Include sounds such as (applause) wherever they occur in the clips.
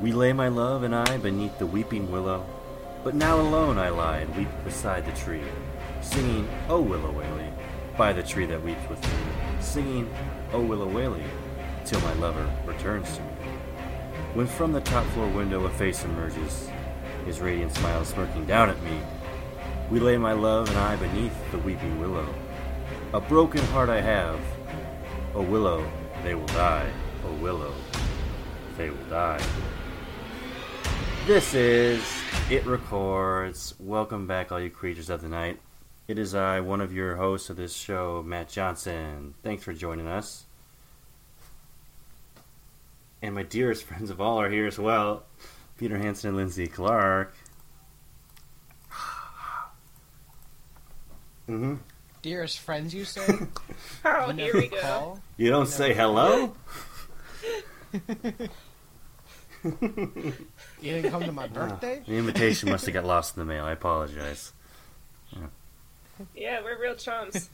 We lay my love and I beneath the weeping willow, but now alone I lie and weep beside the tree, singing, Oh willow waly, by the tree that weeps with me, singing, Oh willow waly, till my lover returns to me. When from the top floor window a face emerges, his radiant smile smirking down at me, we lay my love and I beneath the weeping willow. A broken heart I have, O willow, they will die, O willow, they will die. This is It Records. Welcome back, all you creatures of the night. It is I, one of your hosts of this show, Matt Johnson. Thanks for joining us. And my dearest (laughs) friends of all are here as well Peter Hansen and Lindsay Clark. (sighs) hmm Dearest friends, you say? (laughs) Oh, You here we go. call? You don't say hello? (laughs) (laughs) You didn't come to my birthday? the invitation must have got lost in the mail. I apologize. Yeah, we're real chums.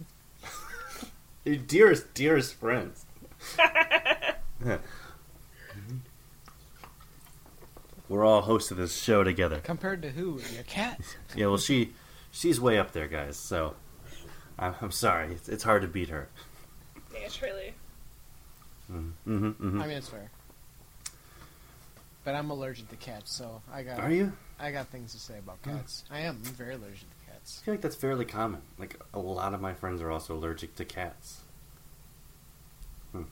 (laughs) Your dearest, dearest friends. (laughs) We're all hosts of this show together. Compared to who? Your cat? Yeah, well, she she's way up there, guys. So I'm, I'm sorry. It's, it's hard to beat her. yeah, truly. Mm-hmm, mm-hmm. I mean, it's fair. But I'm allergic to cats, so I got Are you? I got things to say about cats. I am. I'm very allergic to cats. I feel like that's fairly common. Like a lot of my friends are also allergic to cats. Hmm.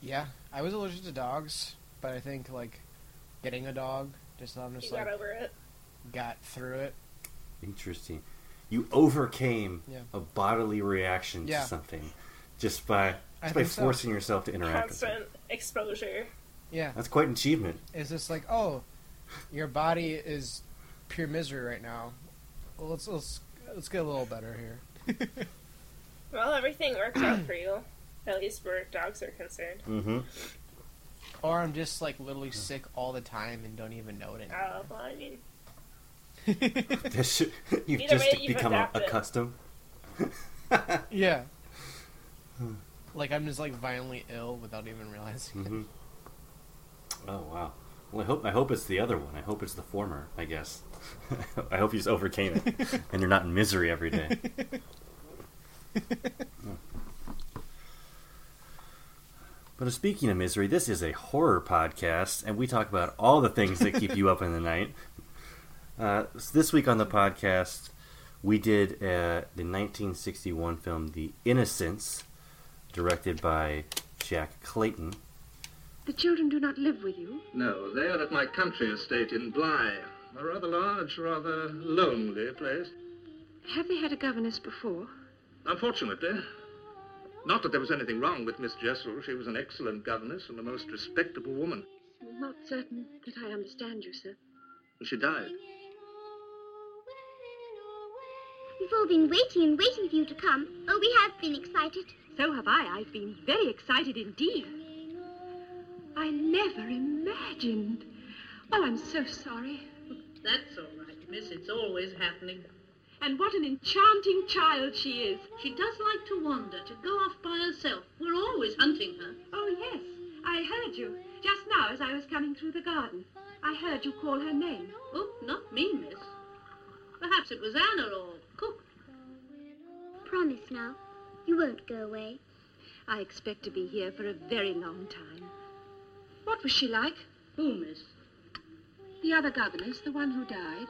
Yeah, I was allergic to dogs, but I think like getting a dog, just I'm You just got over it. got through it. Interesting. You overcame Yeah. a bodily reaction Yeah. to something just by I just by think so. forcing yourself to interact with it. Constant exposure. Yeah, That's quite an achievement. it's just like oh, your body is pure misery right now. Well, let's let's let's get a little better here. (laughs) Well, everything worked out for you. At least where dogs are concerned. Mm-hmm. Or I'm just like literally sick all the time and don't even know it anymore. Uh, well, I mean, (laughs) (laughs) you've Either just way, you've become adapted. accustomed. Yeah. like I'm just like violently ill without even realizing. hmm Oh wow. Well, I hope I hope it's the other one. I hope it's the former. I guess. (laughs) I hope you overcame it, and you're not in misery every day. (laughs) But speaking of misery, this is a horror podcast, and we talk about all the things that keep you up in the night. Uh, so this week on the podcast, we did uh, the 1961 film *The Innocents*, directed by Jack Clayton. The children do not live with you. No, they are at my country estate in Bly. A rather large, rather lonely place. Have they had a governess before? Unfortunately. Not that there was anything wrong with Miss Jessel. She was an excellent governess and a most respectable woman. I'm not certain that I understand you, sir. She died. We've all been waiting and waiting for you to come. Oh, we have been excited. So have I. I've been very excited indeed. I never imagined. Oh, I'm so sorry. That's all right, miss. It's always happening. And what an enchanting child she is. She does like to wander, to go off by herself. We're always hunting her. Oh, yes. I heard you just now as I was coming through the garden. I heard you call her name. Oh, not me, miss. Perhaps it was Anna or Cook. Promise now. You won't go away. I expect to be here for a very long time. What was she like? Who, miss? The other governess, the one who died.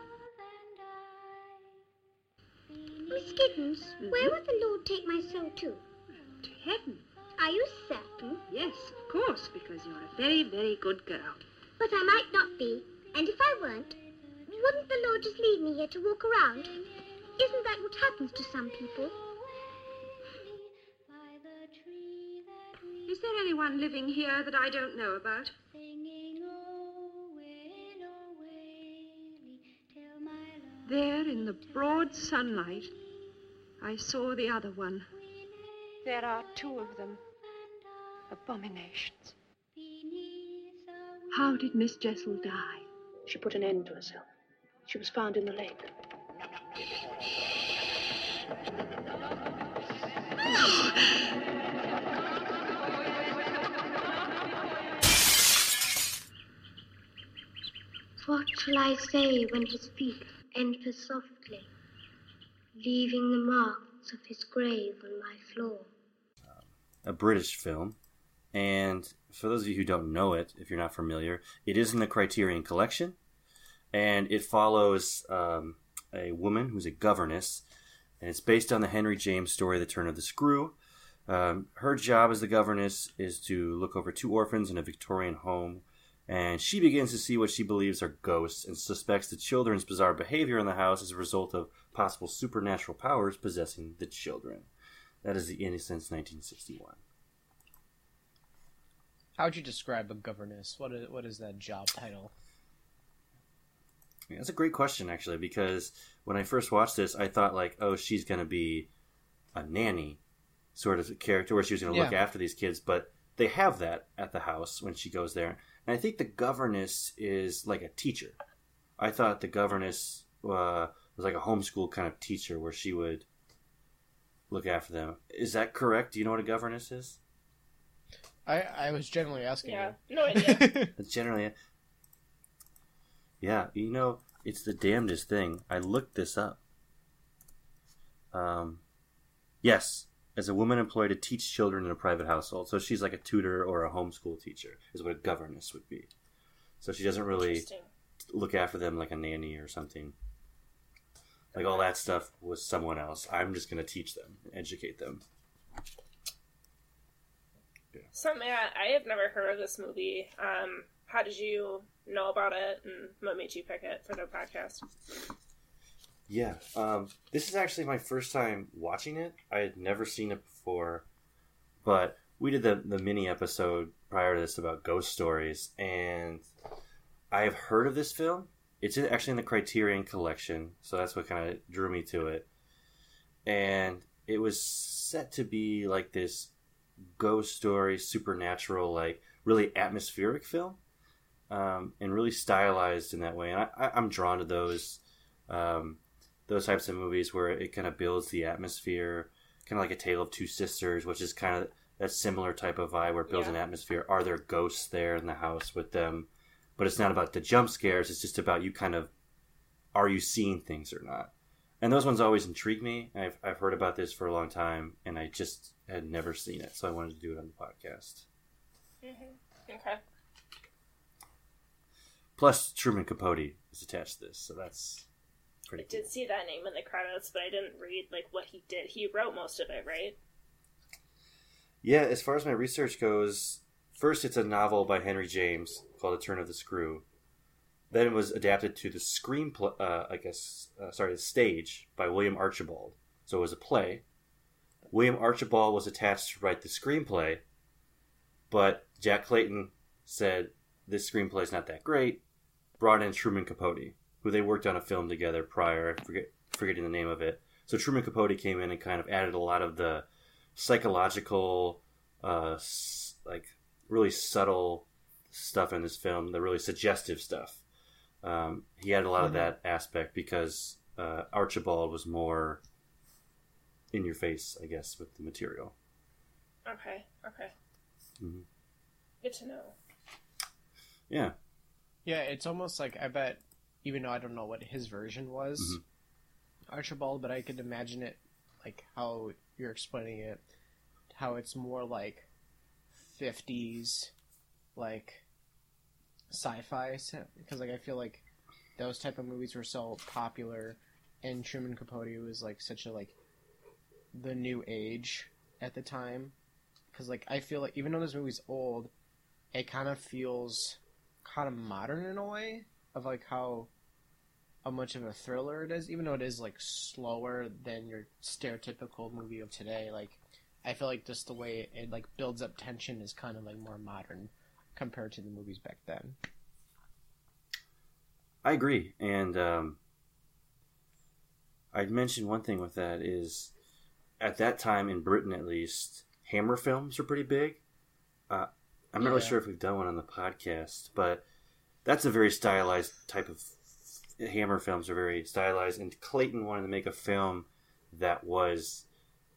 Miss Giddens, where mm-hmm. would the Lord take my soul to? To heaven. Are you certain? Yes, of course, because you're a very, very good girl. But I might not be. And if I weren't, wouldn't the Lord just leave me here to walk around? Isn't that what happens to some people? Is there anyone living here that I don't know about? There in the broad sunlight, I saw the other one. There are two of them. Abominations. How did Miss Jessel die? She put an end to herself. She was found in the lake. (laughs) shall I say when his feet enter softly, leaving the marks of his grave on my floor? a British film. And for those of you who don't know it, if you're not familiar, it is in the Criterion Collection. And it follows um, a woman who's a governess. And it's based on the Henry James story, The Turn of the Screw. Um, her job as the governess is to look over two orphans in a Victorian home. And she begins to see what she believes are ghosts and suspects the children's bizarre behavior in the house as a result of possible supernatural powers possessing the children. That is The Innocents 1961. How would you describe a governess? What is what is that job title? Yeah, that's a great question, actually, because when I first watched this, I thought like, oh, she's going to be a nanny sort of character where she was going to look after these kids, but they have that at the house when she goes there, and I think the governess is like a teacher. I thought the governess uh, was like a homeschool kind of teacher where she would look after them. Is that correct? Do you know what a governess is? I I was generally asking. Yeah, you. no idea. (laughs) That's generally Yeah, you know, it's the damnedest thing. I looked this up. Um, yes, as a woman employed to teach children in a private household. So she's like a tutor or a homeschool teacher, is what a governess would be. So she doesn't really look after them like a nanny or something. Like all that stuff was someone else. I'm just going to teach them, educate them. So Matt, I have never heard of this movie. Um, how did you know about it, and what made you pick it for the podcast? Yeah, um, this is actually my first time watching it. I had never seen it before, but we did the the mini episode prior to this about ghost stories, and I have heard of this film. It's in, actually in the Criterion Collection, so that's what kind of drew me to it. And it was set to be like this ghost story, supernatural, like really atmospheric film, um, and really stylized in that way. And I, I'm drawn to those. Um, those types of movies where it kind of builds the atmosphere, kind of like a Tale of Two Sisters, which is kind of that similar type of vibe where it builds Yeah. an atmosphere. Are there ghosts there in the house with them? But it's not about the jump scares. It's just about you kind of are you seeing things or not? And those ones always intrigue me. I've I've heard about this for a long time, and I just had never seen it, so I wanted to do it on the podcast. Mm-hmm. Okay. Plus, Truman Capote is attached to this, so that's I pretty cool. did see that name in the credits, but I didn't read like what he did. He wrote most of it, right? Yeah, as far as my research goes, first it's a novel by Henry James called *The Turn of the Screw*. Then it was adapted to the screenplay, uh, I guess, uh, sorry, the stage by William Archibald. So it was a play. William Archibald was attached to write the screenplay, but Jack Clayton said this screenplay is not that great. Brought in Truman Capote, who they worked on a film together prior. I forget forgetting the name of it. So Truman Capote came in and kind of added a lot of the psychological, uh, s- like really subtle stuff in this film, the really suggestive stuff. Um, he had a lot of that aspect because uh, Archibald was more in your face, I guess, with the material. Okay. Okay. Mhm. Good to know. Yeah, Yeah, it's almost like I bet, even though I don't know what his version was, Mhm. Archibald, but I could imagine it like how you're explaining it, how it's more like 50s, like sci-fi, because like I feel like those type of movies were so popular, and Truman Capote was like such a like the new age at the time, because like I feel like even though this movie's old, it kind of feels kind of modern in a way of like how how much of a thriller it is, even though it is like slower than your stereotypical movie of today. Like I feel like just the way it like builds up tension is kind of like more modern compared to the movies back then. I agree. And um, I'd mention one thing with that is at that time in Britain, at least, Hammer films were pretty big. Uh, I'm not really sure if we've done one on the podcast, but that's a very stylized type of Hammer films are very stylized. And Clayton wanted to make a film that was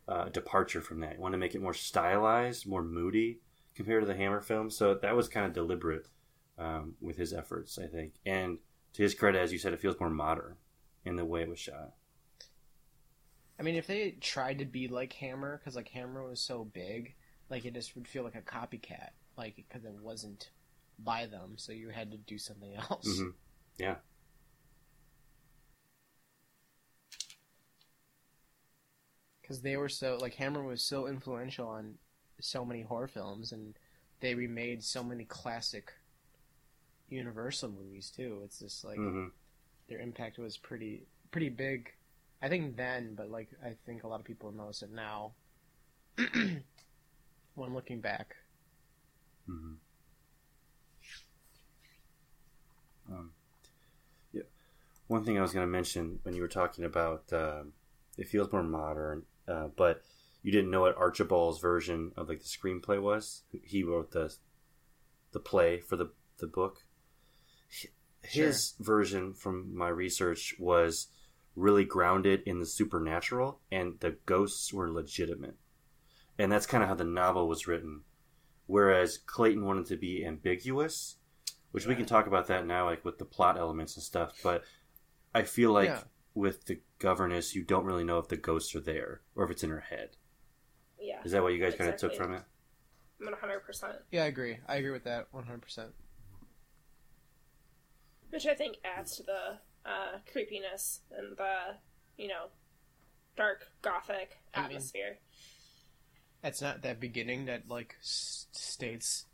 uh, a departure from that. He wanted to make it more stylized, more moody compared to the Hammer films. So that was kind of deliberate um, with his efforts, I think. And to his credit, as you said, it feels more modern in the way it was shot. I mean, if they tried to be like Hammer, because like Hammer was so big, like it just would feel like a copycat, like because it wasn't by them, so you had to do something else. hmm Yeah. Because they were so like Hammer was so influential on so many horror films, and they remade so many classic Universal movies too. It's just like hmm their impact was pretty pretty big. I think then, but like I think a lot of people notice it now. (clears throat) when looking back, hmm Um, yeah. One thing I was going to mention when you were talking about um it feels more modern, uh, but you didn't know what Archibald's version of like the screenplay was. He wrote the the play for the the book. His version, from my research, was really grounded in the supernatural, and the ghosts were legitimate. And that's kind of how the novel was written. Whereas Clayton wanted to be ambiguous, which we can talk about that now, like with the plot elements and stuff. But I feel like Yeah. with the governess, you don't really know if the ghosts are there or if it's in her head. Yeah. Is that what you guys kind of took from it? One hundred percent. yeah, I agree. I agree with that one hundred percent. Which I think adds to the uh, creepiness and the, you know, dark gothic I mean- atmosphere. It's not that beginning that like s- states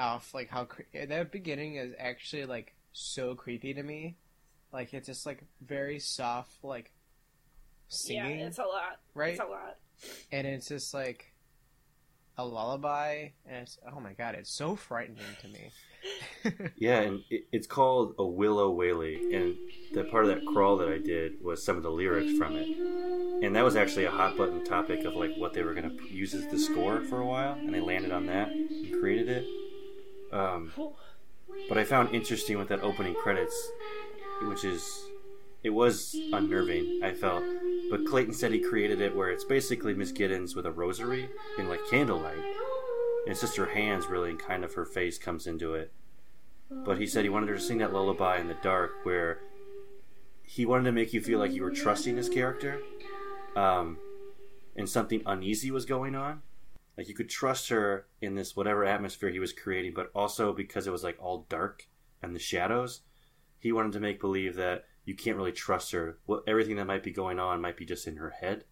off like how cre- eh, that beginning is actually like so creepy to me. Like it's just like very soft like singing, yeah, it's a lot. right? It's a lot. and it's just like a lullaby, and it's oh my god, it's so frightening to me. (laughs) Yeah, and it, it's called a Willow Waly, and the part of that crawl that I did was some of the lyrics from it, and that was actually a hot button topic of like what they were going to use as the score for a while, and they landed on that and created it. Um, but I found interesting with that opening credits, which is it was unnerving. I felt, but Clayton said he created it where it's basically Miss Giddens with a rosary in like candlelight, and it's just her hands really, and kind of her face comes into it. But he said he wanted her to sing that lullaby in the dark, where he wanted to make you feel like you were trusting his character, um, and something uneasy was going on. Like you could trust her in this whatever atmosphere he was creating, but also because it was like all dark and the shadows, he wanted to make believe that you can't really trust her. What everything that might be going on might be just in her head.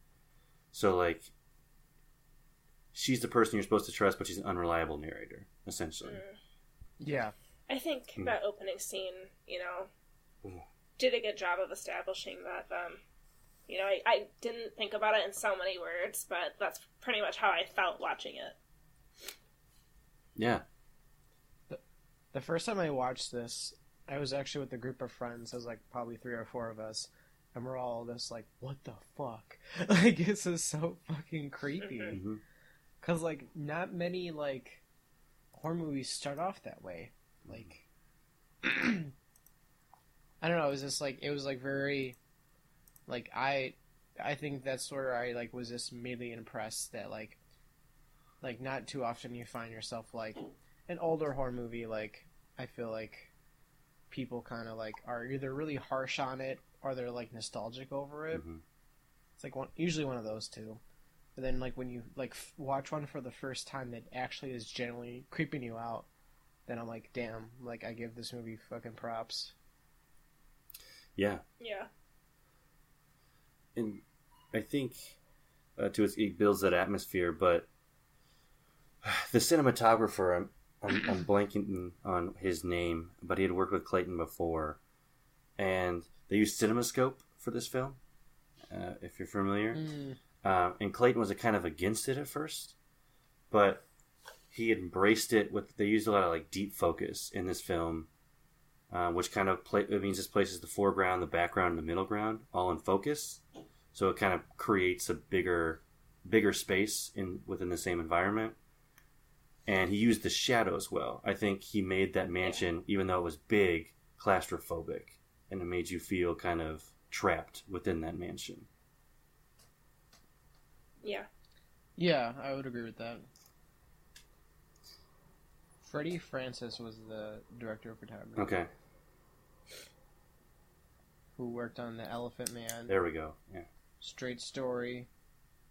So like she's the person you're supposed to trust, but she's an unreliable narrator, essentially. yeah, I think Hmm. that opening scene, you know, Ooh. did a good job of establishing that. Um, you know, I, I didn't think about it in so many words, but that's pretty much how I felt watching it. Yeah. the first time I watched this, I was actually with a group of friends. There was like probably three or four of us, and we're all just like, "What the fuck?" (laughs) Like this is so fucking creepy. Mhm. hmm Cause like not many like horror movies start off that way. Like (clears throat) I don't know, it was just like it was like very like I I think that's where I like was just immediately impressed that like like not too often you find yourself like an older horror movie like I feel like people kind of like are either really harsh on it or they're like nostalgic over it. hmm It's like one, usually one of those two. But then like when you like f- watch one for the first time that actually is generally creeping you out, then I'm like, damn, like I give this movie fucking props. Yeah. Yeah. And I think uh, to its, it builds that atmosphere. But (sighs) the cinematographer, I'm, I'm, (clears throat) I'm blanking on his name, but he had worked with Clayton before, and they used CinemaScope for this film. Uh, if you're familiar, Mm, um, and Clayton was a kind of against it at first, but he embraced it. With they used a lot of like deep focus in this film, uh, which kind of play, it means this places the foreground, the background, and the middle ground all in focus. So it kind of creates a bigger, bigger space in within the same environment. And he used the shadows well. I think he made that mansion, even though it was big, claustrophobic, and it made you feel kind of trapped within that mansion. Yeah. yeah, I would agree with that. Freddie Francis was the director of photography. Okay. who worked on the Elephant Man, There we go. Yeah. Straight Story.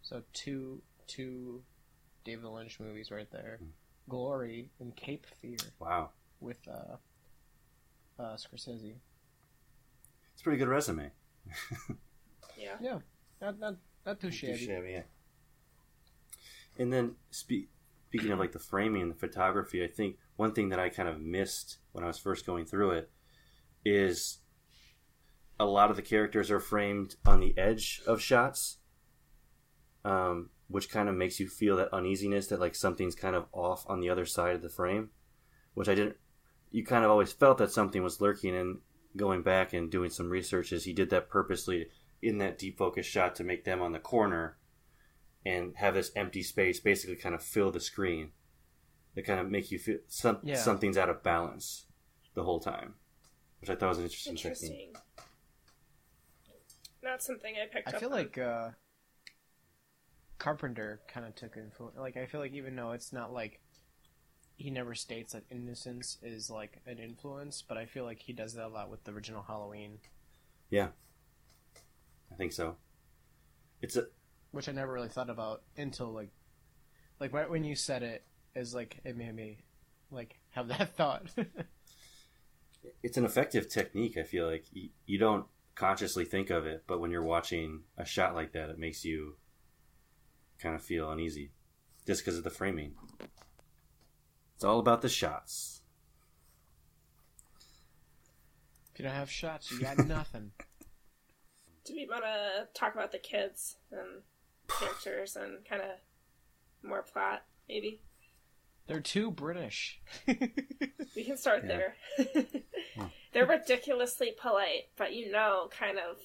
So two two David Lynch movies right there. Hmm. Glory and Cape Fear Wow. with uh, uh, Scorsese. It's a pretty good resume. (laughs) Yeah. Yeah, not not not too shabby. yeah. And then spe- speaking of like the framing and the photography, I think one thing that I kind of missed when I was first going through it is a lot of the characters are framed on the edge of shots, um, which kind of makes you feel that uneasiness that like something's kind of off on the other side of the frame, which I didn't. You kind of always felt that something was lurking, and going back and doing some research is he did that purposely in that deep focus shot to make them on the corner and have this empty space basically kind of fill the screen to kind of make you feel some, Yeah. something's out of balance the whole time which i thought was an interesting, technique Interesting. Not something I picked I up feel on. like uh, Carpenter kind of took influence. Like I feel like even though it's not like he never states that Innocents is like an influence, but I feel like he does that a lot with the original Halloween, yeah i think so it's a which I never really thought about until like like right when you said it, is like it made me like have that (laughs) thought. it's an effective technique i feel like you, you don't consciously think of it but when you're watching a shot like that it makes you kind of feel uneasy just because of the framing it's all about the shots if you don't have shots, you got nothing. (laughs) Do we want to talk about the kids and characters and kind of more plot, maybe? They're too British. (laughs) We can start Yeah. there. They're ridiculously polite, but you know, kind of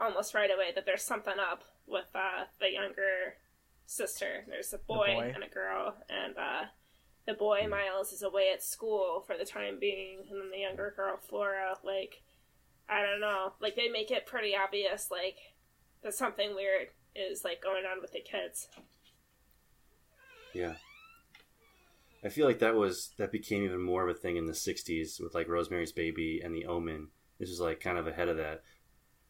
almost right away that there's something up with uh, the younger sister. There's a boy, boy. and a girl, and uh, the boy Miles is away at school for the time being, and then the younger girl Flora, like, I don't know, like they make it pretty obvious, like that something weird is like going on with the kids. Yeah. I feel like that was that became even more of a thing in the '60s with like Rosemary's Baby and The Omen. This was like kind of ahead of that.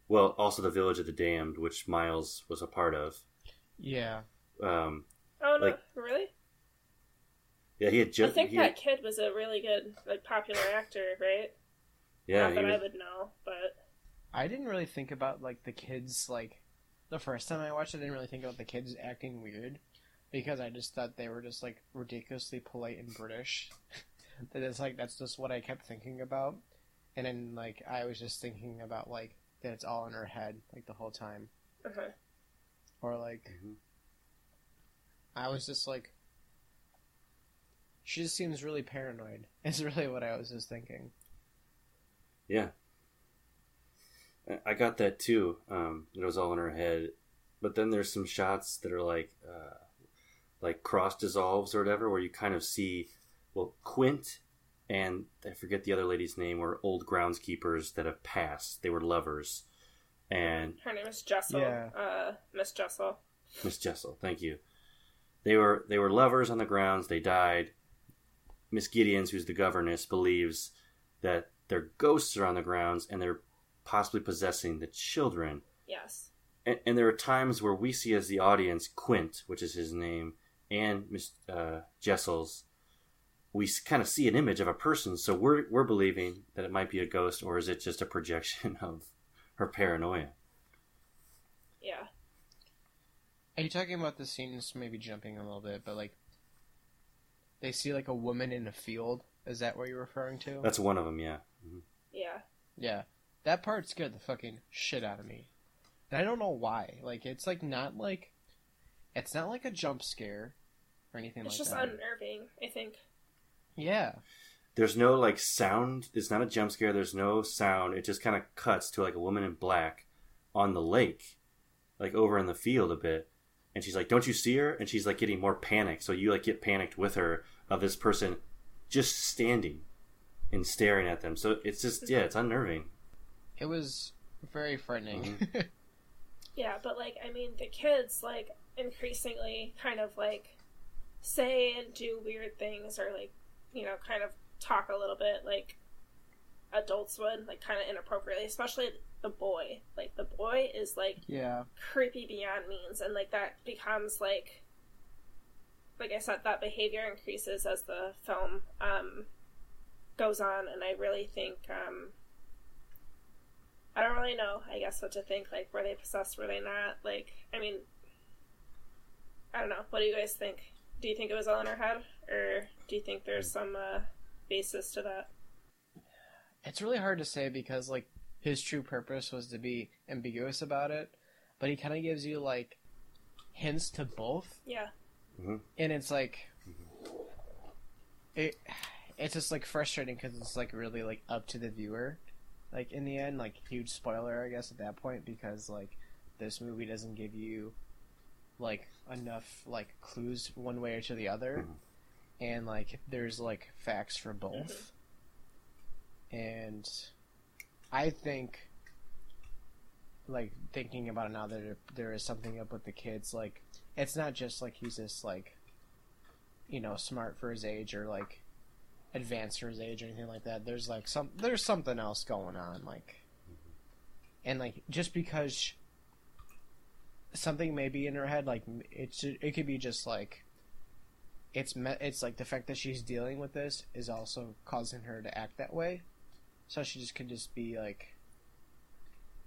Well, also The Village of the Damned, which Miles was a part of. yeah. Um, Oh no, Like- really? yeah, he had just. I think that had- kid was a really good, like, popular actor, right? yeah, Not he that I would know, but I didn't really think about like the kids like the first time I watched it. I didn't really think about the kids acting weird because I just thought they were just like ridiculously polite and British. (laughs) that it's like that's just what I kept thinking about, and then like I was just thinking about like that it's all in her head like the whole time, uh-huh. or like Mhm. I was just like. She just seems really paranoid. (laughs) Is really what I was just thinking. Yeah. I- I got that too. Um, it was all in her head, but then there's some shots that are like, uh, like cross dissolves or whatever, where you kind of see, well, Quint and I forget the other lady's name were old groundskeepers that have passed. They were lovers, and Her name is Jessel. Yeah. Uh, Miss Jessel. Miss Jessel, thank you. They were they were lovers on the grounds. They died. Miss Giddens, who's the governess, believes that their ghosts are on the grounds and they're possibly possessing the children. Yes. And, and there are times where we see as the audience Quint, which is his name, and Miss uh, Jessel's. We kind of see an image of a person, so we're we're believing that it might be a ghost, or is it just a projection (laughs) of her paranoia? Yeah. Are you talking about the scenes maybe jumping a little bit, but like they see like a woman in a field? Is that what you're referring to? That's one of them, yeah. Mhm. Yeah. yeah. That part scared the fucking shit out of me. And I don't know why. Like it's like not like it's not like a jump scare or anything It's like that. It's just unnerving, I think. yeah. There's no like sound. It's not a jump scare. There's no sound. It just kind of cuts to like a woman in black on the lake, like over in the field a bit. And she's like, "Don't you see her?" And she's like getting more panicked. So you like get panicked with her of this person just standing and staring at them. So it's just yeah, it's unnerving. It was very frightening. Mm-hmm. (laughs) Yeah, but like I mean the kids like increasingly kind of like say and do weird things or like you know, kind of talk a little bit like adults would, like kind of inappropriately, especially the boy. Like the boy is like Yeah. creepy beyond means and like that becomes like like I said, that behavior increases as the film um goes on and I really think um I don't really know, I guess what to think, like were they possessed, were they not? Like I mean I don't know. What do you guys think? Do you think it was all in her head? Or do you think there's some uh basis to that? It's really hard to say because like his true purpose was to be ambiguous about it, but he kind of gives you like hints to both, Yeah. and it's like it. It's just like frustrating because it's like really like up to the viewer, like in the end, like huge spoiler I guess at that point because like this movie doesn't give you like enough like clues one way or to the other, mm-hmm. and like there's like facts for both mm-hmm. and I think, like thinking about it now, that there, there is something up with the kids. Like, it's not just like he's just like, you know, smart for his age or like advanced for his age or anything like that. There's like some there's something else going on. Like, mm-hmm. and like just because something may be in her head, like it's it could be just like. It's me- it's like the fact that she's dealing with this is also causing her to act that way. So she just could just be like,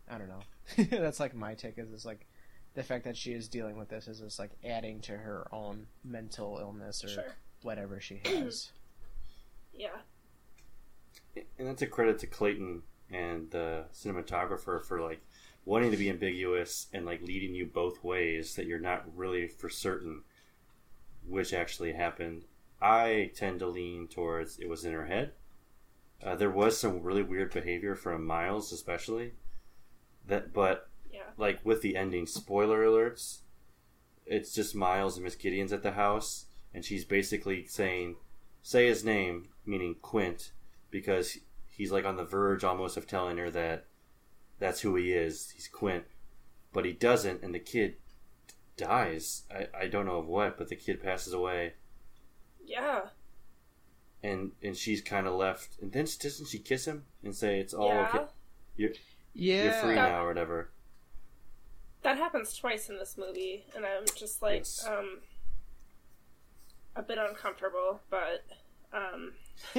I don't know. (laughs) That's like my take. Is just like the fact that she is dealing with this is just like adding to her own mental illness or Sure. whatever she has. (clears throat) Yeah. and that's a credit to Clayton and the cinematographer for like wanting to be ambiguous and like leading you both ways that you're not really for certain which actually happened. I tend to lean towards it was in her head. Uh, there was some really weird behavior from Miles, especially that, but Yeah. like with the ending, spoiler alerts. It's just Miles and Miss Giddens at the house, and she's basically saying, "Say his name," meaning Quint, because he's like on the verge almost of telling her that that's who he is. He's Quint, but he doesn't, and the kid dies. I, I don't know of what, but the kid passes away, Yeah. and and she's kind of left. And then doesn't she kiss him and say it's all yeah. okay? You're, Yeah. you're free That- now, or whatever. That happens twice in this movie, and I'm just like, Yes. um, a bit uncomfortable, but, um, (laughs)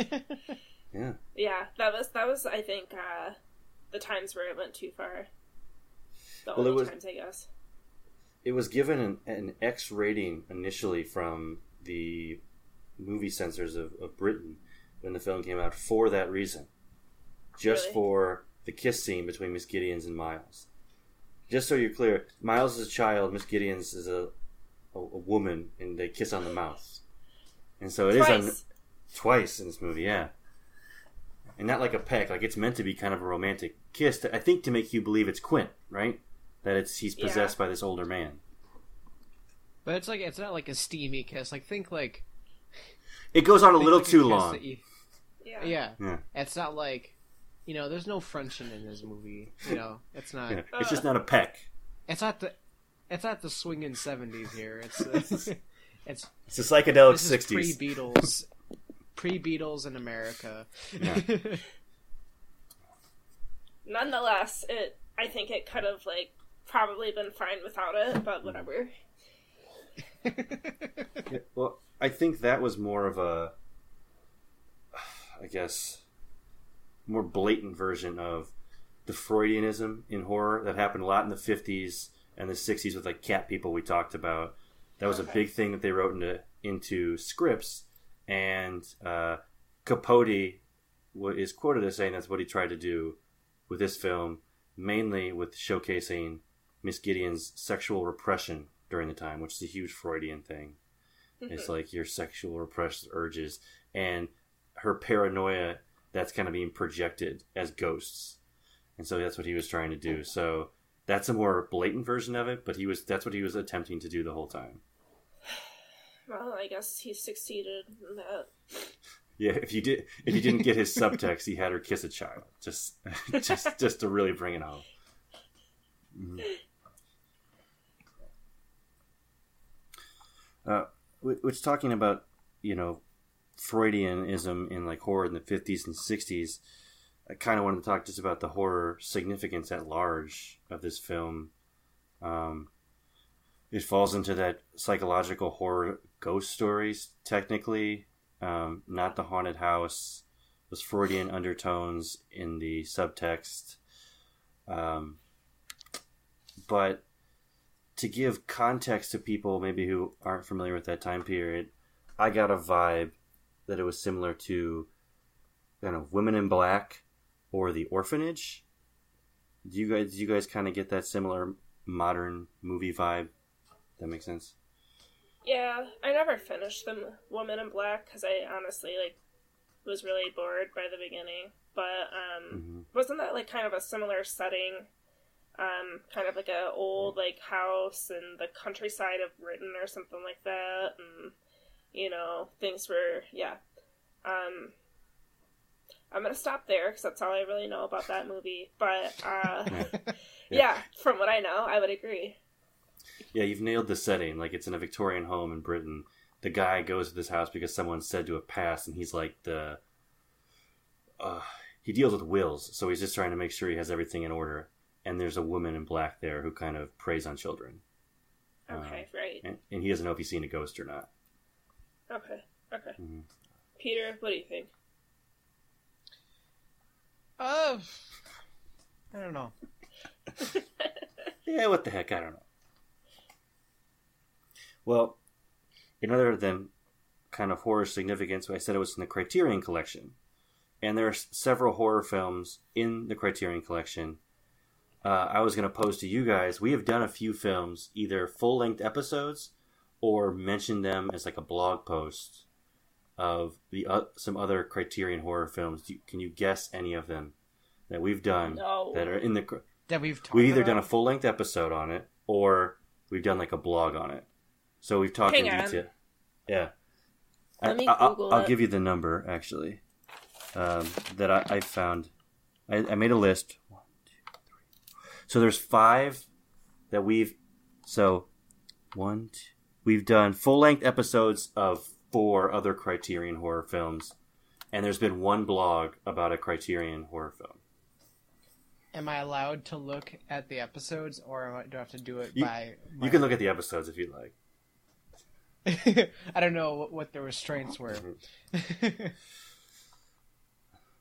Yeah. yeah, that was, that was, I think, uh, the times where it went too far. The Well, it only was- times, I guess. It was given an, an X rating initially from the movie censors of, of Britain when the film came out for that reason. Just Really? for the kiss scene between Miss Giddens and Miles. Just so you're clear, Miles is a child, Miss Giddens is a, a, a woman, and they kiss on the mouth. And so it is on Twice. twice in this movie, yeah. And not like a peck, like it's meant to be kind of a romantic kiss. To, I think to make you believe it's Quint, right? That it's he's Yeah. possessed by this older man. but it's like it's not like a steamy kiss. Like think like It goes on a little like too kiss long. you- Yeah. yeah. Yeah. It's not like you know. There's no Frenching in this movie. You know. It's not. Yeah. It's just not a peck. It's not the. It's not the swinging seventies here. It's uh, (laughs) it's It's the psychedelic this is sixties. pre Beatles, pre Beatles in America. Yeah. (laughs) Nonetheless, it, I think it could have, like, probably been fine without it, but whatever. (laughs) Well, I think that was more of a, I guess, more blatant version of the Freudianism in horror that happened a lot in the fifties and the sixties with like cat people we talked about. That was a big thing that they wrote into into scripts, and uh, Capote is quoted as saying that's what he tried to do with this film, mainly with showcasing Miss Giddens' sexual repression during the time, which is a huge Freudian thing. It's like your sexual repressed urges and her paranoia that's kind of being projected as ghosts. And so that's what he was trying to do. So that's a more blatant version of it, but he was that's what he was attempting to do the whole time. Well, I guess he succeeded in that. Yeah, if you did if you didn't get his subtext, he had her kiss a child. Just (laughs) just just to really bring it home. Mhm. Uh, wh- which talking about you know Freudianism in like horror in the fifties and sixties, I kind of wanted to talk just about the horror significance at large of this film. Um, it falls into that psychological horror ghost stories, technically, um, not the haunted house. Those Freudian undertones in the subtext. Um, but to give context to people maybe who aren't familiar with that time period, I got a vibe that it was similar to kind of Women in Black or The Orphanage. Do you guys do you guys kind of get that similar modern movie vibe? That makes sense. Yeah, I never finished the Woman in Black because I honestly like was really bored by the beginning. But um, Mhm. wasn't that like kind of a similar setting? Um, kind of like a old like house in the countryside of Britain or something like that, and you know things were yeah. Um, I'm gonna stop there because that's all I really know about that movie. But uh, (laughs) yeah, from what I know, I would agree. Yeah, you've nailed the setting. Like it's in a Victorian home in Britain. The guy goes to this house because someone's said to have passed, and he's like the. Uh, he deals with wills, so he's just trying to make sure he has everything in order. And there's a woman in black there who kind of preys on children. Uh, Okay, right. and, and he doesn't know if he's seen a ghost or not. Okay, okay. Mhm. Peter, what do you think? Uh, I don't know. (laughs) Yeah, what the heck? I don't know. Well, in other than kind of horror significance, I said it was in the Criterion Collection. And there are several horror films in the Criterion Collection. Uh, I was going to pose to you guys. We have done a few films, either full length episodes or mentioned them as like a blog post of the uh, some other Criterion horror films. Do you, can you guess any of them that we've done No. that are in the? Cri- That we've talked We've either about? done a full length episode on it or we've done like a blog on it. So we've talked Hang in on. detail. Yeah. Let I, me I, Google will it. give you the number actually um, that I, I found. I, I made a list. One, two, three. So there's five that we've. So one, two, we've done full length episodes of four other Criterion horror films, and there's been one blog about a Criterion horror film. Am I allowed to look at the episodes, or do I have to do it You- by? You can look at the episodes if you like. (laughs) I don't know what, what the restraints were. (laughs)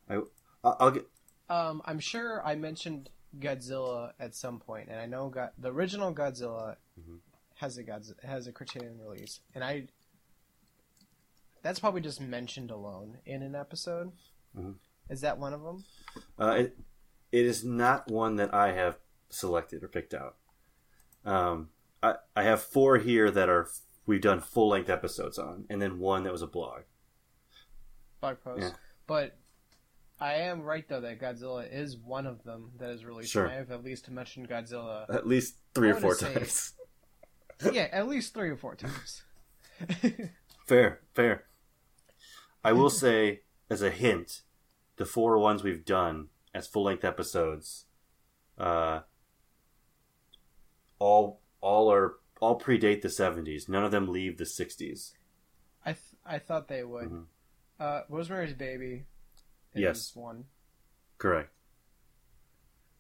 I, I'll get. um, I'm sure I mentioned Godzilla at some point, and I know God, the original Godzilla Mhm. has a Godz- has a Criterion release, and I. That's probably just mentioned alone in an episode. Mhm. Is that one of them? Uh, it, it is not one that I have selected or picked out. Um, I, I have four here that are we've done full length episodes on, and then one that was a blog. blog post. Yeah. But I am right though that Godzilla is one of them that is released. Sure. I have at least mentioned Godzilla. At least three I or four say- times. (laughs) yeah, at least three or four times. (laughs) Fair, fair. I will (laughs) say, as a hint, the four ones we've done as full length episodes, uh, all all are all predate the seventies. None of them leave the sixties. I th- I thought they would. Mhm. Uh, Rosemary's Baby. Is Yes. One. Correct.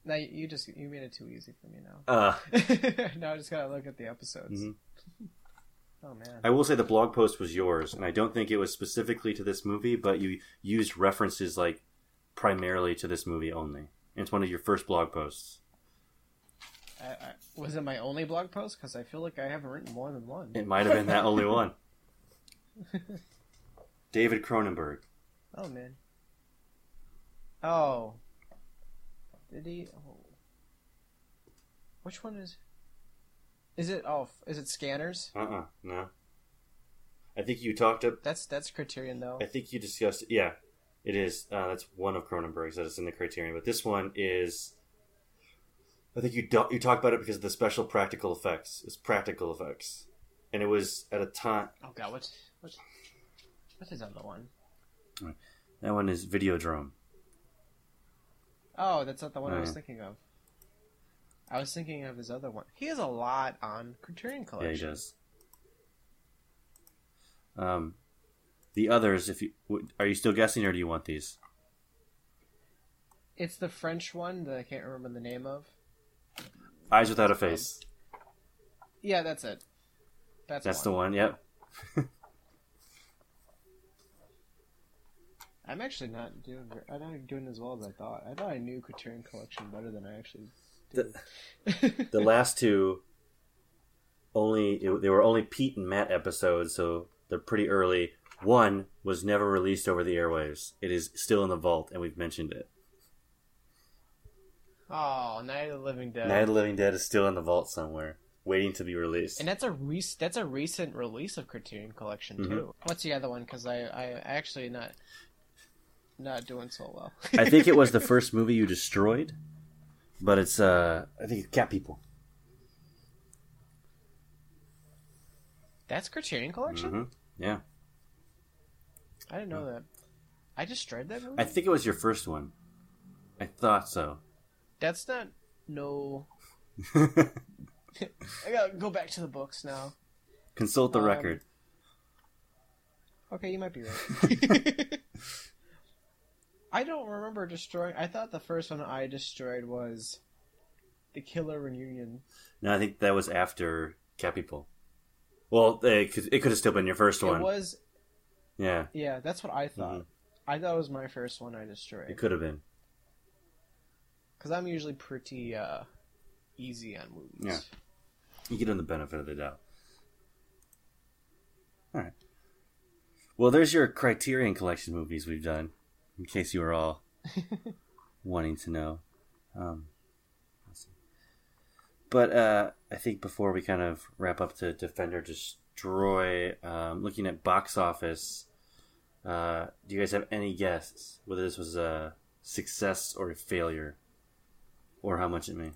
Now you just you made it too easy for me now. Uh, (laughs) now I just gotta look at the episodes. Mhm. (laughs) Oh man. I will say the blog post was yours, and I don't think it was specifically to this movie, but you used references like primarily to this movie only. And it's one of your first blog posts. I, I, was it my only blog post? Because I feel like I haven't written more than one. It might have been that only one. (laughs) David Cronenberg. Oh man. Oh. Did he? Oh. Which one is? Is it? Oh, is it Scanners? Uh uh no. I think you talked up. That's that's Criterion though. I think you discussed. Yeah, it is. Uh, that's one of Cronenberg's that is in the Criterion, but this one is. I think you do, you talked about it because of the special practical effects. It's practical effects, and it was at a time. Oh god, what? What? What is the other one? That one is Videodrome. Oh, that's not the one I was thinking of. I was thinking of his other one. He has a lot on Criterion Collection. Yeah, Collection. he does. Um, the others, if you w- are you still guessing, or do you want these? It's the French one that I can't remember the name of. Eyes Without a Face. Yeah, that's it. That's, That's one. the one. Yep. (laughs) I'm actually not doing. I'm not doing as well as I thought. I thought I knew Criterion Collection better than I actually did. (laughs) The last two only it, they were only Pete and Matt episodes, so they're pretty early. One was never released over the airwaves. It is still in the vault, and we've mentioned it. Oh, Night of the Living Dead. Night of the Living Dead is still in the vault somewhere, waiting to be released. And that's a rec- that's a recent release of Criterion Collection Mhm. too. What's the other one? Because I I actually not not doing so well. I think it was the (laughs) first movie you destroyed, but it's uh I think it's Cat People. that's Criterion Collection. hmm Yeah, I didn't know that. I destroyed that movie. I think it was your first one. I thought so. That's not no. (laughs) I gotta go back to the books now. Consult the Um, record. Okay, you might be right. (laughs) I don't remember destroying. I thought the first one I destroyed was the Killer Reunion. No, I think that was after Cat People. Well, it could, it could have still been your first one. It was. Yeah, Yeah, that's what I thought. Mhm. I thought it was my first one I destroyed. it could have been. Because I'm usually pretty uh, easy on movies. Yeah. You get them the benefit of the doubt. All right. Well, there's your Criterion Collection movies we've done, in case you were all (laughs) wanting to know. Um. But uh, I think before we kind of wrap up to Defend or Destroy, um, looking at box office, uh, do you guys have any guesses whether this was a success or a failure, or how much it made?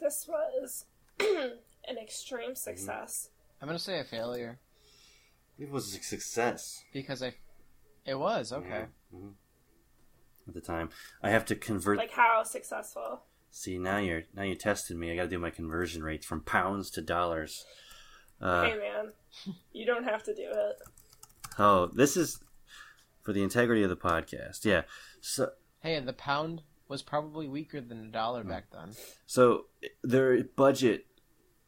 This was (clears throat) an extreme success. I'm gonna say a failure It was a success. because I. It was okay. Mhm. At the time, I have to convert. Like how successful? See, now you're now you tested me. I got to do my conversion rates from pounds to dollars. Uh, hey man, you don't have to do it. oh, this is for the integrity of the podcast. Yeah. So, Hey, and the pound was probably weaker than a dollar Hmm. back then. so their budget,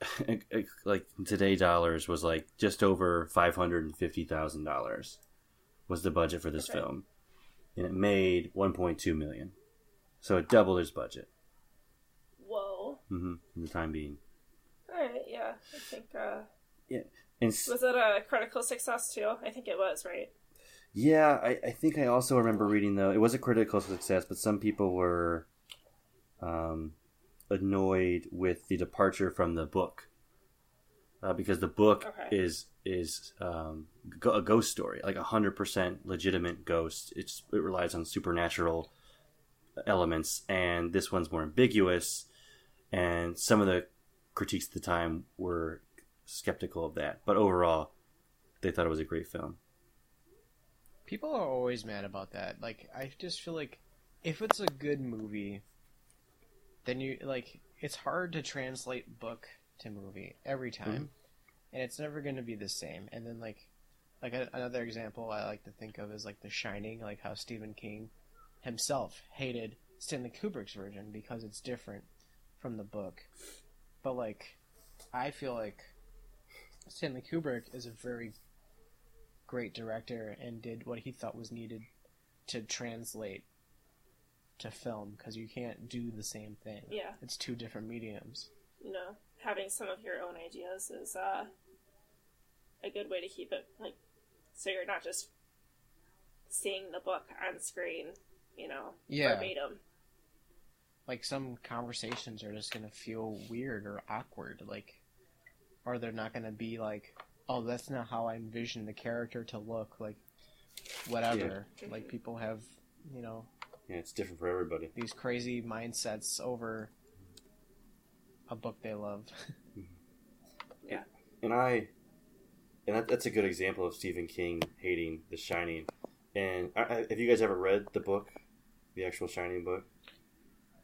(laughs) like today dollars, was like just over five hundred and fifty thousand dollars. Was the budget for this Okay. film, and it made one point two million. So it doubled its budget. Whoa. hmm For the time being. All right, yeah. I think. uh And s- Was it a critical success too? I think it was, right? Yeah, I, I think I also remember reading though it was a critical success, but some people were um, annoyed with the departure from the book uh, because the book Okay. is is um, go- a ghost story, like a hundred percent legitimate ghost. It's it relies on supernatural elements, and this one's more ambiguous. And some of the critiques at the time were skeptical of that, but overall, they thought it was a great film. People are always mad about that. Like, I just feel like if it's a good movie, then you like it's hard to translate book to movie every mm-hmm. time, and it's never going to be the same. And then like, like a, another example I like to think of is like The Shining, like how Stephen King himself hated Stanley Kubrick's version because it's different from the book. But like, I feel like Stanley Kubrick is a very great director and did what he thought was needed to translate to film because you can't do the same thing. Yeah. It's two different mediums. You know, having some of your own ideas is uh, a good way to keep it like so you're not just seeing the book on screen, you know, Yeah. verbatim. Like some conversations are just gonna feel weird or awkward, like, or they're not gonna be like, oh, that's not how I envision the character to look, like, whatever. Like people have, you know, Yeah, it's different for everybody. these crazy mindsets over a book they love. (laughs) Yeah, and I, and that, that's a good example of Stephen King hating The Shining. And I, I, have you guys ever read the book, the actual Shining book?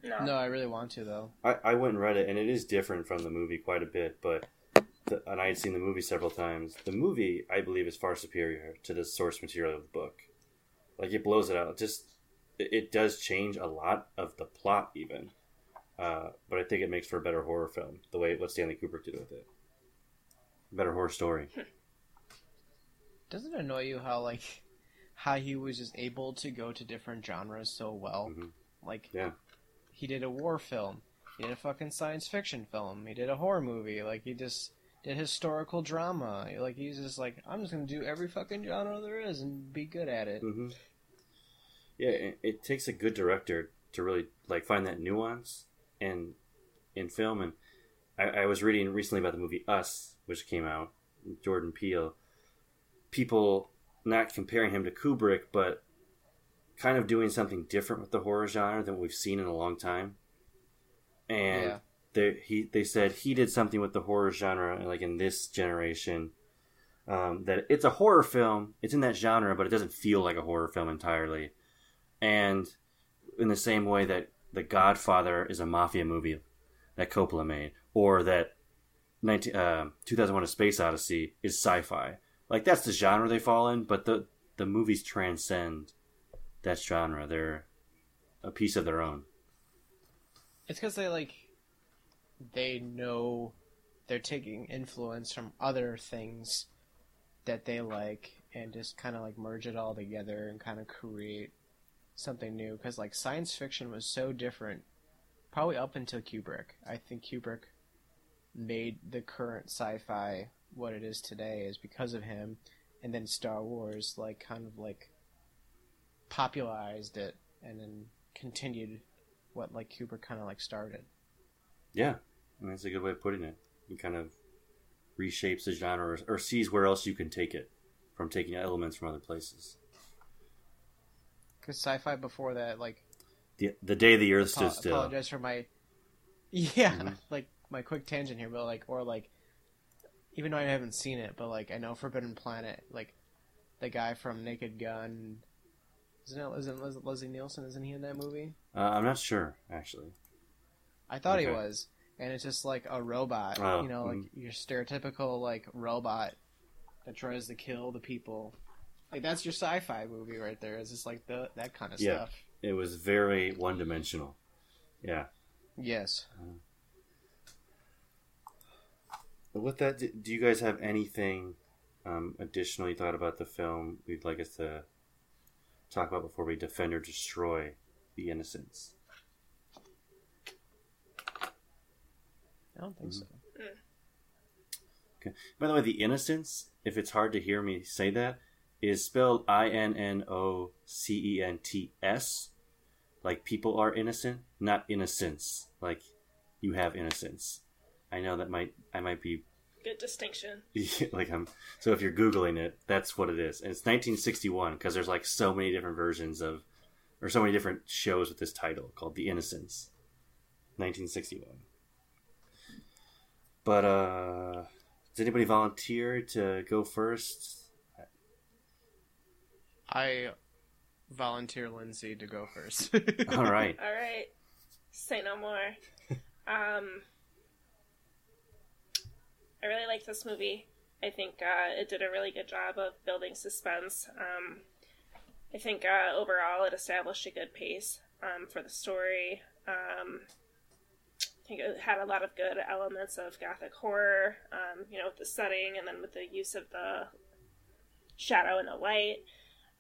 No. no, I really want to though. I, I went and read it, and it is different from the movie quite a bit. But the, and I had seen the movie several times. The movie, I believe, is far superior to the source material of the book. Like it blows it out. It just it, it does change a lot of the plot, even. Uh, but I think it makes for a better horror film, the way what Stanley Kubrick did with it. Better horror story. Doesn't it annoy you how like how he was just able to go to different genres so well? Mhm. Like Yeah. he did a war film, he did a fucking science fiction film, he did a horror movie, like he just did historical drama. Like he's just like I'm just gonna do every fucking genre there is and be good at it. hmm Yeah, it, it takes a good director to really like find that nuance and in film. And I, I was reading recently about the movie Us, which came out, Jordan Peele. People not comparing him to Kubrick, but kind of doing something different with the horror genre than we've seen in a long time. And Yeah. They he they said he did something with the horror genre like in this generation um, that it's a horror film. It's in that genre but it doesn't feel like a horror film entirely. And in the same way that the godfather is a mafia movie that coppola made or that 19, uh, 2001 a space odyssey is sci-fi. Like that's the genre they fall in but the the movies transcend that genre. They're a piece of their own. It's because they like they know they're taking influence from other things that they like and just kind of like merge it all together and kind of create something new. Because like science fiction was so different, probably up until Kubrick. I think Kubrick made the current sci-fi what it is today is because of him, and then Star Wars like kind of like popularized it and then continued what like Kubrick kind of like started. Yeah, I mean, that's a good way of putting it. He kind of reshapes the genre or, or sees where else you can take it from taking elements from other places. Because sci-fi before that, like, The, the day the Earth apo- stood still. apologize for my, (laughs) yeah, Mhm. like my quick tangent here, but like, or like, even though I haven't seen it, but like I know Forbidden Planet, like, the guy from Naked Gun, isn't it? Isn't Leslie Nielsen? Isn't he in that movie? Uh, I'm not sure, actually. I thought he was, and it's just like a robot, Oh, you know, like your stereotypical like robot that tries to kill the people. Like that's your sci-fi movie right there. It's just like the that kind of Yeah. stuff. It was very one dimensional. Yeah. Yes. But with that, do you guys have anything um, additional you thought about the film We'd like us to talk about before we defend or destroy the innocents? I don't think Mhm. so. Okay. By the way, the innocents, if it's hard to hear me say that, is spelled I N N O C E N T S. Like people are innocent, not innocence. Like you have innocence. I know that might I might be Good distinction. (laughs) like I'm so if you're googling it, that's what it is. And it's 1961 because there's like so many different versions of or so many different shows with this title called The Innocents. 1961. But uh does anybody volunteer to go first? I volunteer Lindsay to go first. (laughs) All right. All right. Say no more. (laughs) um, I really like this movie. I think uh, it did a really good job of building suspense. Um, I think uh, overall it established a good pace um, for the story. Um, I think it had a lot of good elements of gothic horror, um, you know, with the setting and then with the use of the shadow and the light.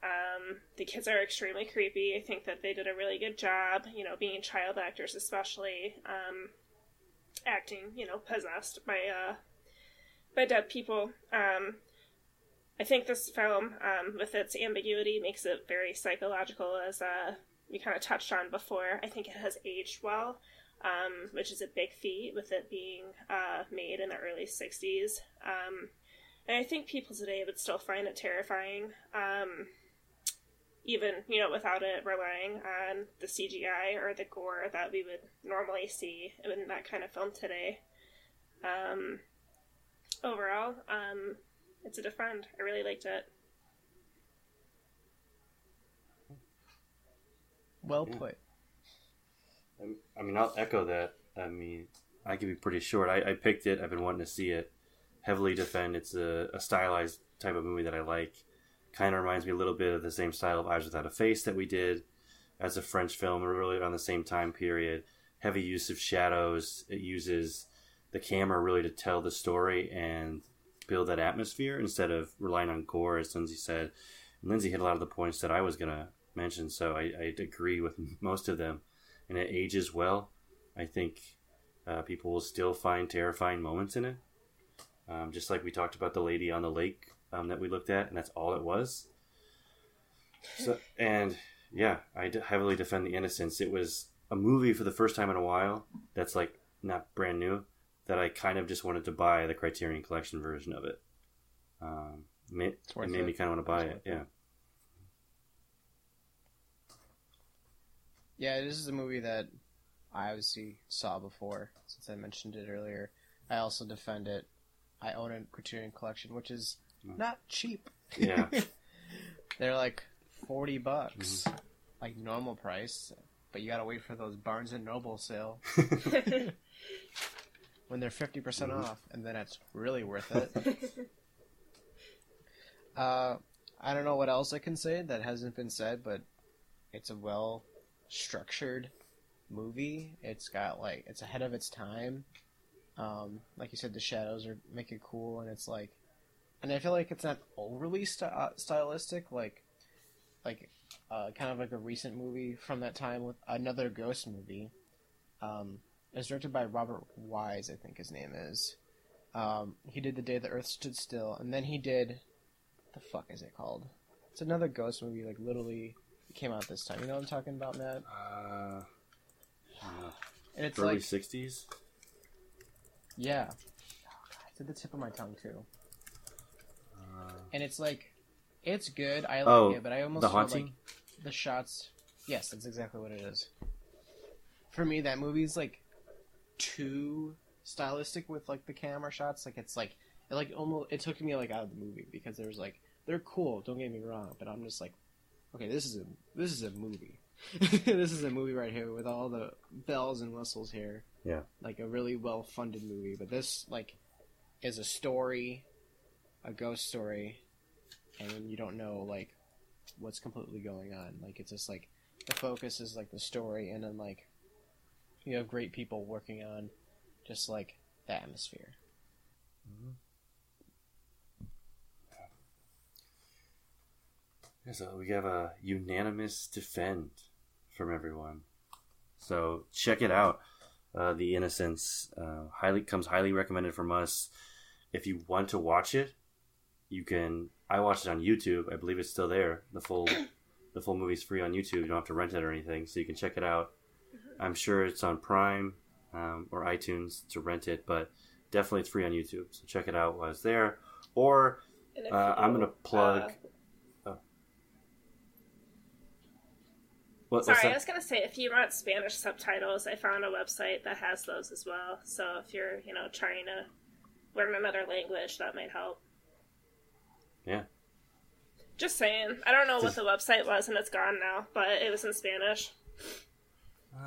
Um, the kids are extremely creepy. I think that they did a really good job, you know, being child actors, especially um, acting, you know, possessed by uh, by dead people. Um, I think this film, um, with its ambiguity, makes it very psychological, as uh, we kind of touched on before. I think it has aged well, um, which is a big feat with it being uh, made in the early '60s. Um, and I think people today would still find it terrifying. Um, even you know without it relying on the CGI or the gore that we would normally see in that kind of film today. Um, overall, um, it's a defend. I really liked it. well put. I mean, I'll echo that. I mean, I can be pretty short. I, I picked it. I've been wanting to see it. Heavily defend. It's a, a stylized type of movie that I like. Kind of reminds me a little bit of the same style of Eyes Without a Face that we did. as a French film, really on the same time period. Heavy use of shadows. It uses the camera really to tell the story and build that atmosphere instead of relying on gore, as Lindsay said. And Lindsay hit a lot of the points that I was going to mention, so I, I agree with most of them. And it ages well. I think uh, people will still find terrifying moments in it. Um, just like we talked about the lady on the lake um, that we looked at, and that's all it was. So, and yeah, I d- heavily defend the innocents. It was a movie for the first time in a while that's like not brand new that I kind of just wanted to buy the Criterion Collection version of it. Um, it made, it me kind of want to buy It's it. Yeah. Yeah, this is a movie that I obviously saw before, since I mentioned it earlier. I also defend it. I own a Criterion collection, which is Mm. not cheap. Yeah. (laughs) They're like forty bucks, Mm-hmm. like normal price, but you gotta wait for those Barnes and Noble sale (laughs) (laughs) when they're fifty percent Mm-hmm. off, and then it's really worth it. uh, I don't know what else I can say that hasn't been said, but it's a well structured movie. It's got like it's ahead of its time. Um, like you said, the shadows are make it cool, and it's like, and I feel like it's not overly st- uh, stylistic. Like, like, uh, kind of like a recent movie from that time with another ghost movie. Um, it's directed by Robert Wise, I think his name is. Um, he did The Day the Earth Stood Still, and then he did, what the fuck is it called? It's another ghost movie, like literally it came out this time. You know what I'm talking about, Matt? Uh, And it's early like, 60s? yeah, oh, God, it's at the tip of my tongue too. Uh, And it's like, it's good. I like Oh, it, but I almost The feel like the shots. Yes, that's exactly what it is. For me, that movie's like too stylistic with like the camera shots. Like it's like it like almost it took me like out of the movie because there was like they're cool. Don't get me wrong, but I'm just like, okay, this is a this is a movie. (laughs) this is a movie right here with all the bells and whistles here. Yeah. like a really well funded movie. But this like is a story, a ghost story, and you don't know like what's completely going on. Like it's just like the focus is like the story, and then like you have great people working on just like the atmosphere. Yeah, So we have a unanimous defend from everyone. So check it out. Uh, the Innocents uh, highly comes highly recommended from us. If you want to watch it, you can. I watched it on YouTube. I believe it's still there. The full (clears throat) the full movie's free on YouTube. You don't have to rent it or anything, so you can check it out. I'm sure it's on Prime um, or iTunes to rent it, but definitely it's free on YouTube. So check it out while it's there. Or uh, I'm gonna plug. uh, oh. What, Sorry, that? I was gonna say if you want Spanish subtitles, I found a website that has those as well. So if you're, you know, trying to learn another language, that might help. Yeah. Just saying. I don't know what the website was, and it's gone now, but it was in Spanish.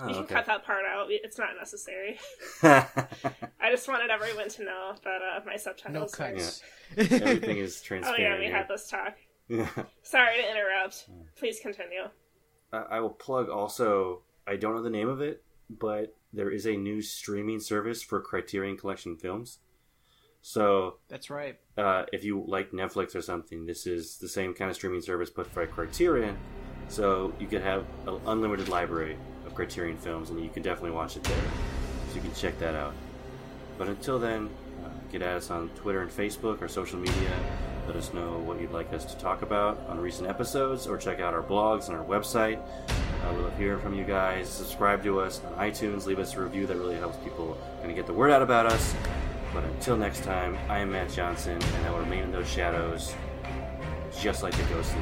Oh, you can okay. cut that part out. It's not necessary. (laughs) I just wanted everyone to know that uh, my No subtitles. were- cuts. (laughs) Everything is transparent. Oh yeah, we here. had this talk. Yeah. (laughs) Sorry to interrupt. Please continue. I I will plug also. I don't know the name of it, but there is a new streaming service for Criterion Collection films. So That's right. uh, if you like Netflix or something, this is the same kind of streaming service, but for Criterion. So you could have an unlimited library of Criterion films, and you can definitely watch it there. So you can check that out. But until then, uh, get at us on Twitter and Facebook or social media. Let us know what you'd like us to talk about on recent episodes, or check out our blogs and our website. Uh, we love hearing from you guys. Subscribe to us on iTunes. Leave us a review. That really helps people kind of get the word out about us. But until next time, I am Matt Johnson, and I will remain in those shadows, just like the ghost